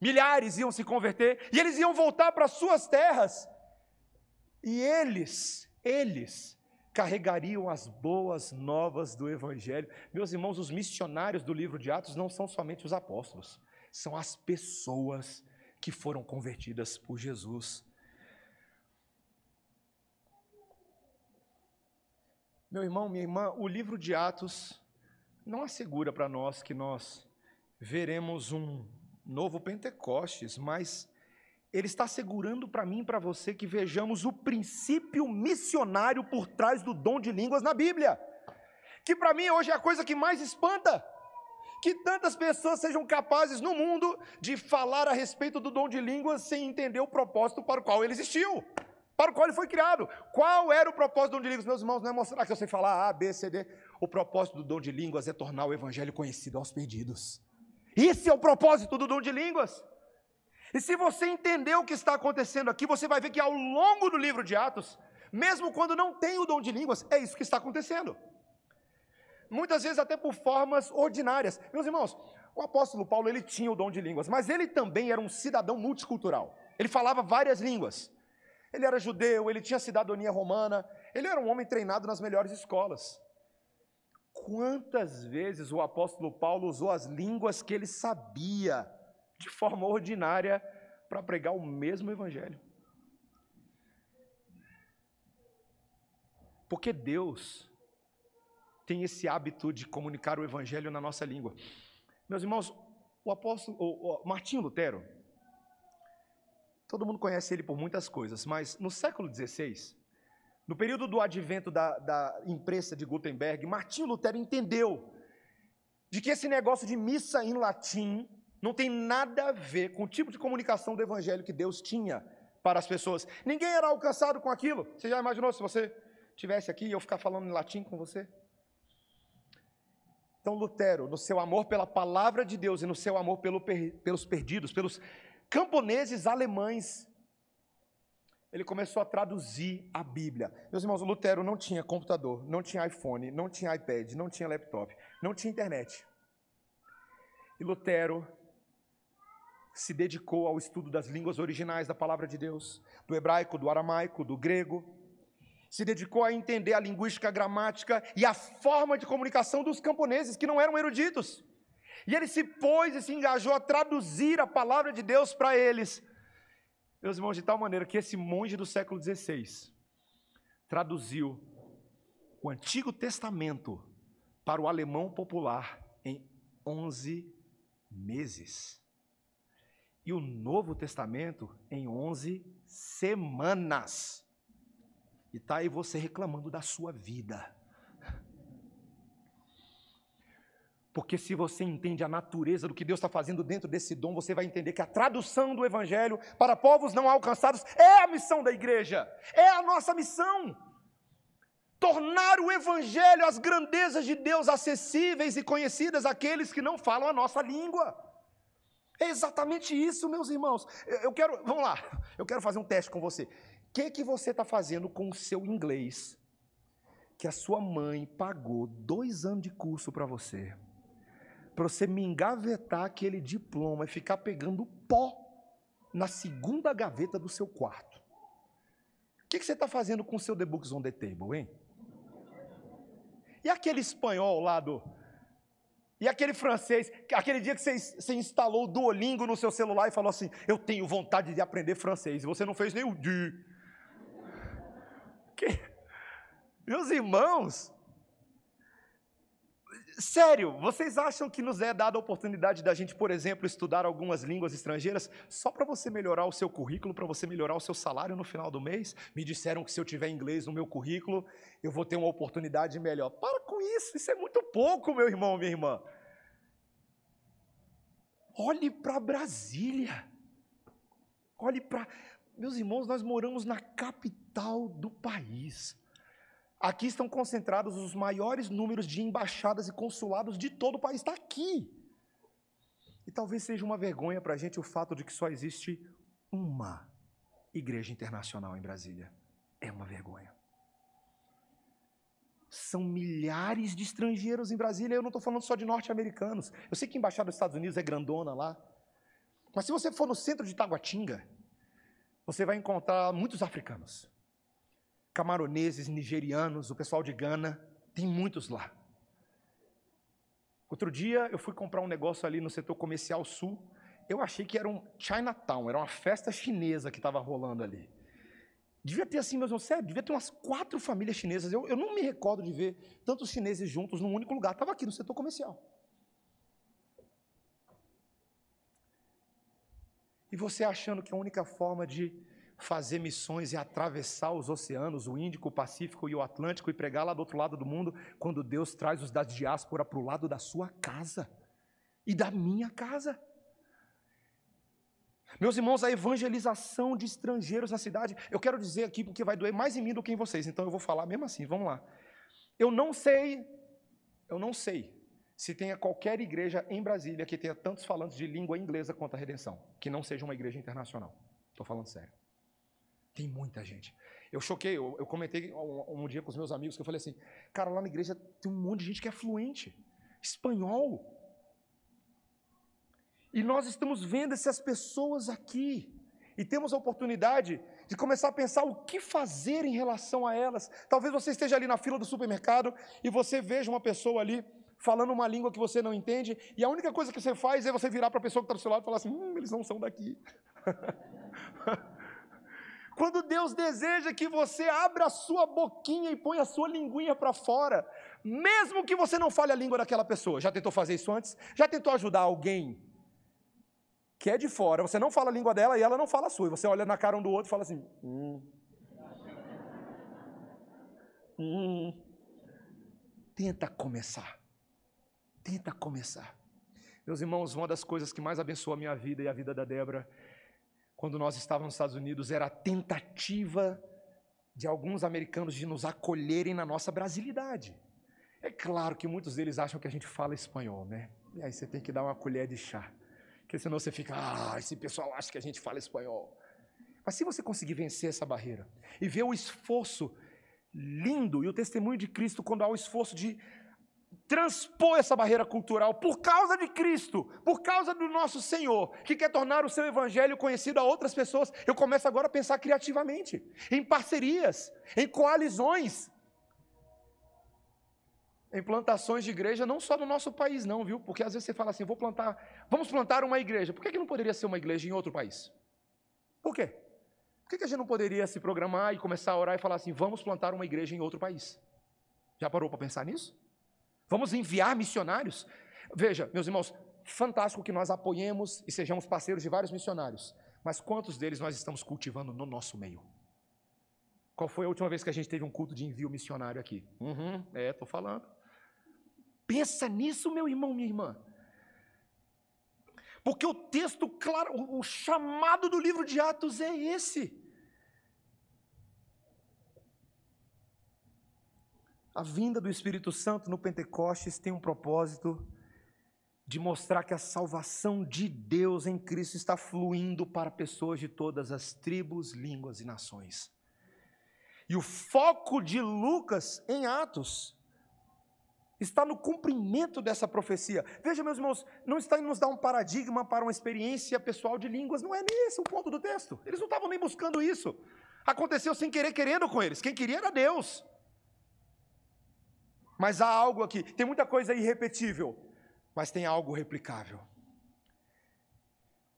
Milhares iam se converter e eles iam voltar para suas terras. E eles, eles carregariam as boas novas do evangelho. Meus irmãos, os missionários do livro de Atos não são somente os apóstolos, são as pessoas que foram convertidas por Jesus. Meu irmão, minha irmã, o livro de Atos não assegura para nós que nós veremos um novo Pentecostes, mas ele está assegurando para mim e para você que vejamos o princípio missionário por trás do dom de línguas na Bíblia. Que para mim hoje é a coisa que mais espanta. Que tantas pessoas sejam capazes no mundo de falar a respeito do dom de línguas sem entender o propósito para o qual ele existiu para o qual ele foi criado. Qual era o propósito do dom de línguas? Meus irmãos, não é mostrar que eu sei falar A, B, C, D. O propósito do dom de línguas é tornar o evangelho conhecido aos perdidos. Esse é o propósito do dom de línguas. E se você entender o que está acontecendo aqui, você vai ver que ao longo do livro de Atos, mesmo quando não tem o dom de línguas, é isso que está acontecendo. Muitas vezes até por formas ordinárias. Meus irmãos, o apóstolo Paulo ele tinha o dom de línguas, mas ele também era um cidadão multicultural. Ele falava várias línguas. Ele era judeu, ele tinha cidadania romana, ele era um homem treinado nas melhores escolas. Quantas vezes o apóstolo Paulo usou as línguas que ele sabia de forma ordinária para pregar o mesmo evangelho? Porque Deus tem esse hábito de comunicar o evangelho na nossa língua. Meus irmãos, o apóstolo o, o Martinho Lutero, Todo mundo conhece ele por muitas coisas, mas no século XVI, no período do advento da, da imprensa de Gutenberg, Martinho Lutero entendeu de que esse negócio de missa em latim não tem nada a ver com o tipo de comunicação do evangelho que Deus tinha para as pessoas. Ninguém era alcançado com aquilo. Você já imaginou se você estivesse aqui e eu ficar falando em latim com você? Então, Lutero, no seu amor pela palavra de Deus e no seu amor pelo, pelos perdidos, pelos camponeses alemães. Ele começou a traduzir a Bíblia. Meus irmãos, Lutero não tinha computador, não tinha iPhone, não tinha iPad, não tinha laptop, não tinha internet. E Lutero se dedicou ao estudo das línguas originais da palavra de Deus, do hebraico, do aramaico, do grego. Se dedicou a entender a linguística, a gramática e a forma de comunicação dos camponeses que não eram eruditos. E ele se pôs e se engajou a traduzir a palavra de Deus para eles. Meus irmãos, de tal maneira que esse monge do século XVI traduziu o Antigo Testamento para o alemão popular em 11 meses. E o Novo Testamento em 11 semanas. E está aí você reclamando da sua vida. Porque se você entende a natureza do que Deus está fazendo dentro desse dom, você vai entender que a tradução do Evangelho para povos não alcançados é a missão da igreja, é a nossa missão. Tornar o Evangelho, as grandezas de Deus acessíveis e conhecidas àqueles que não falam a nossa língua. É exatamente isso, meus irmãos. Eu quero, vamos lá, eu quero fazer um teste com você. O que, que você está fazendo com o seu inglês que a sua mãe pagou dois anos de curso para você? para você me engavetar aquele diploma e ficar pegando pó na segunda gaveta do seu quarto. O que, que você está fazendo com o seu The Books on the Table, hein? E aquele espanhol lá do. E aquele francês, aquele dia que você, você instalou o Duolingo no seu celular e falou assim: Eu tenho vontade de aprender francês, e você não fez nem o. Que... Meus irmãos, Sério, vocês acham que nos é dada a oportunidade da gente, por exemplo, estudar algumas línguas estrangeiras só para você melhorar o seu currículo, para você melhorar o seu salário no final do mês? Me disseram que se eu tiver inglês no meu currículo, eu vou ter uma oportunidade melhor. Para com isso, isso é muito pouco, meu irmão, minha irmã. Olhe para Brasília. Olhe para. Meus irmãos, nós moramos na capital do país. Aqui estão concentrados os maiores números de embaixadas e consulados de todo o país. Está aqui. E talvez seja uma vergonha para a gente o fato de que só existe uma igreja internacional em Brasília. É uma vergonha. São milhares de estrangeiros em Brasília. Eu não estou falando só de norte-americanos. Eu sei que a embaixada dos Estados Unidos é grandona lá. Mas se você for no centro de Taguatinga, você vai encontrar muitos africanos, camaroneses, nigerianos, o pessoal de Gana, tem muitos lá. Outro dia eu fui comprar um negócio ali no setor comercial sul. Eu achei que era um Chinatown, era uma festa chinesa que estava rolando ali. Devia ter assim, meu irmão, sério, devia ter umas quatro famílias chinesas. Eu, eu não me recordo de ver tantos chineses juntos num único lugar. Estava aqui no setor comercial. E você achando que a única forma de fazer missões é atravessar os oceanos, o Índico, o Pacífico e o Atlântico e pregar lá do outro lado do mundo, quando Deus traz os da diáspora para o lado da sua casa e da minha casa. Meus irmãos, a evangelização de estrangeiros na cidade, eu quero dizer aqui porque vai doer mais em mim do que em vocês, então eu vou falar mesmo assim, vamos lá. Eu não sei, eu não sei se tenha qualquer igreja em Brasília que tenha tantos falantes de língua inglesa quanto a redenção, que não seja uma igreja internacional. Estou falando sério. Tem muita gente. Eu choquei, eu, eu comentei um, um, dia com os meus amigos que eu falei assim, cara, lá na igreja tem um monte de gente que é fluente, espanhol. E nós estamos vendo essas pessoas aqui e temos a oportunidade de começar a pensar o que fazer em relação a elas. Talvez você esteja ali na fila do supermercado e você veja uma pessoa ali falando uma língua que você não entende, e a única coisa que você faz é você virar para a pessoa que está do seu lado e falar assim: hum, eles não são daqui. Quando Deus deseja que você abra a sua boquinha e ponha a sua linguinha para fora, mesmo que você não fale a língua daquela pessoa. Já tentou fazer isso antes? Já tentou ajudar alguém que é de fora, você não fala a língua dela e ela não fala a sua, e você olha na cara um do outro e fala assim: hum. Hum. Tenta começar. Tenta começar. Meus irmãos, uma das coisas que mais abençoou a minha vida e a vida da Débora, quando nós estávamos nos Estados Unidos, era a tentativa de alguns americanos de nos acolherem na nossa brasilidade. É claro que muitos deles acham que a gente fala espanhol, né? E aí você tem que dar uma colher de chá. Porque senão você fica, ah, esse pessoal acha que a gente fala espanhol. Mas se você conseguir vencer essa barreira e ver o esforço lindo e o testemunho de Cristo quando há o esforço de transpor essa barreira cultural por causa de Cristo, por causa do nosso Senhor, que quer tornar o seu evangelho conhecido a outras pessoas. Eu começo agora a pensar criativamente, em parcerias, em coalizões, em plantações de igreja, não só no nosso país, não, viu? Porque às vezes você fala assim: vou plantar, vamos plantar uma igreja. Por que, que não poderia ser uma igreja em outro país? Por quê? Por que, que a gente não poderia se programar e começar a orar e falar assim: vamos plantar uma igreja em outro país? Já parou para pensar nisso? Vamos enviar missionários? Veja, meus irmãos, fantástico que nós apoiemos e sejamos parceiros de vários missionários, mas quantos deles nós estamos cultivando no nosso meio? Qual foi a última vez que a gente teve um culto de envio missionário aqui? Uhum, é, estou falando. Pensa nisso, meu irmão, minha irmã. Porque o texto claro, o chamado do livro de Atos é esse. A vinda do Espírito Santo no Pentecostes tem um propósito de mostrar que a salvação de Deus em Cristo está fluindo para pessoas de todas as tribos, línguas e nações. E o foco de Lucas em Atos está no cumprimento dessa profecia. Veja, meus irmãos, não está em nos dar um paradigma para uma experiência pessoal de línguas, não é esse o ponto do texto. Eles não estavam nem buscando isso. Aconteceu sem querer, querendo com eles. Quem queria era Deus. Mas há algo aqui, tem muita coisa irrepetível, mas tem algo replicável.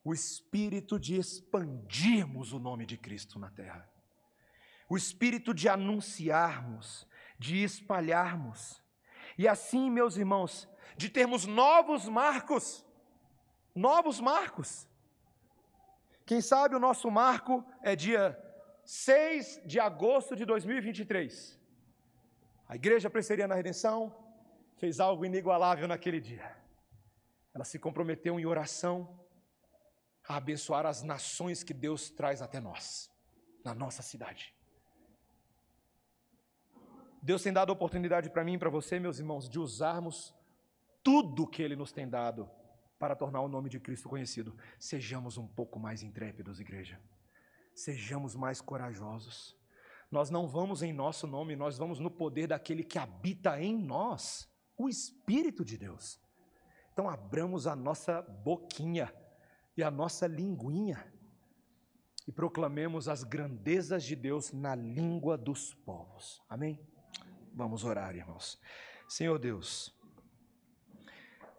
O espírito de expandirmos o nome de Cristo na terra. O espírito de anunciarmos, de espalharmos. E assim, meus irmãos, de termos novos marcos. Novos marcos. Quem sabe o nosso marco é dia 6 de agosto de 2023. A igreja presbiteriana na redenção fez algo inigualável naquele dia. Ela se comprometeu em oração a abençoar as nações que Deus traz até nós, na nossa cidade. Deus tem dado oportunidade para mim e para você, meus irmãos, de usarmos tudo que Ele nos tem dado para tornar o nome de Cristo conhecido. Sejamos um pouco mais intrépidos, igreja. Sejamos mais corajosos. Nós não vamos em nosso nome, nós vamos no poder daquele que habita em nós, o Espírito de Deus. Então abramos a nossa boquinha e a nossa linguinha e proclamemos as grandezas de Deus na língua dos povos. Amém? Vamos orar, irmãos. Senhor Deus,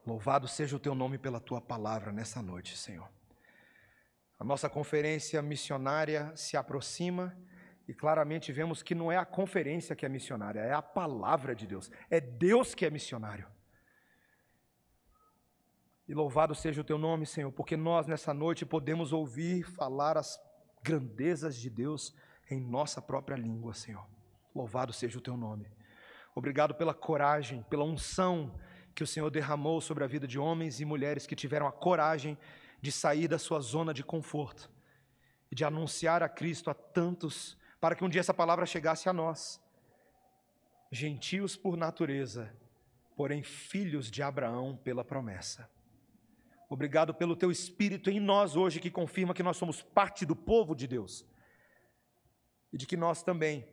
louvado seja o teu nome pela tua palavra nessa noite, Senhor. A nossa conferência missionária se aproxima e claramente vemos que não é a conferência que é missionária, é a palavra de Deus. É Deus que é missionário. E louvado seja o teu nome, Senhor, porque nós nessa noite podemos ouvir falar as grandezas de Deus em nossa própria língua, Senhor. Louvado seja o teu nome. Obrigado pela coragem, pela unção que o Senhor derramou sobre a vida de homens e mulheres que tiveram a coragem de sair da sua zona de conforto e de anunciar a Cristo a tantos, para que um dia essa palavra chegasse a nós. Gentios por natureza, porém filhos de Abraão pela promessa. Obrigado pelo teu espírito em nós hoje que confirma que nós somos parte do povo de Deus. E de que nós também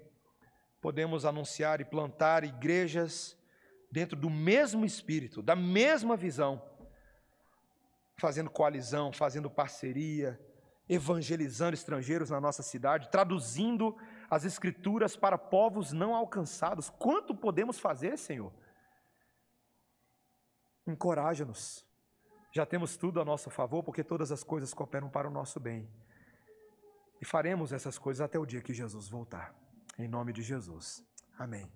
podemos anunciar e plantar igrejas dentro do mesmo espírito, da mesma visão, fazendo coalizão, fazendo parceria, evangelizando estrangeiros na nossa cidade, traduzindo as escrituras para povos não alcançados. Quanto podemos fazer, Senhor? Encoraja-nos já temos tudo a nosso favor, porque todas as coisas cooperam para o nosso bem. E faremos essas coisas até o dia que Jesus voltar. Em nome de Jesus. Amém.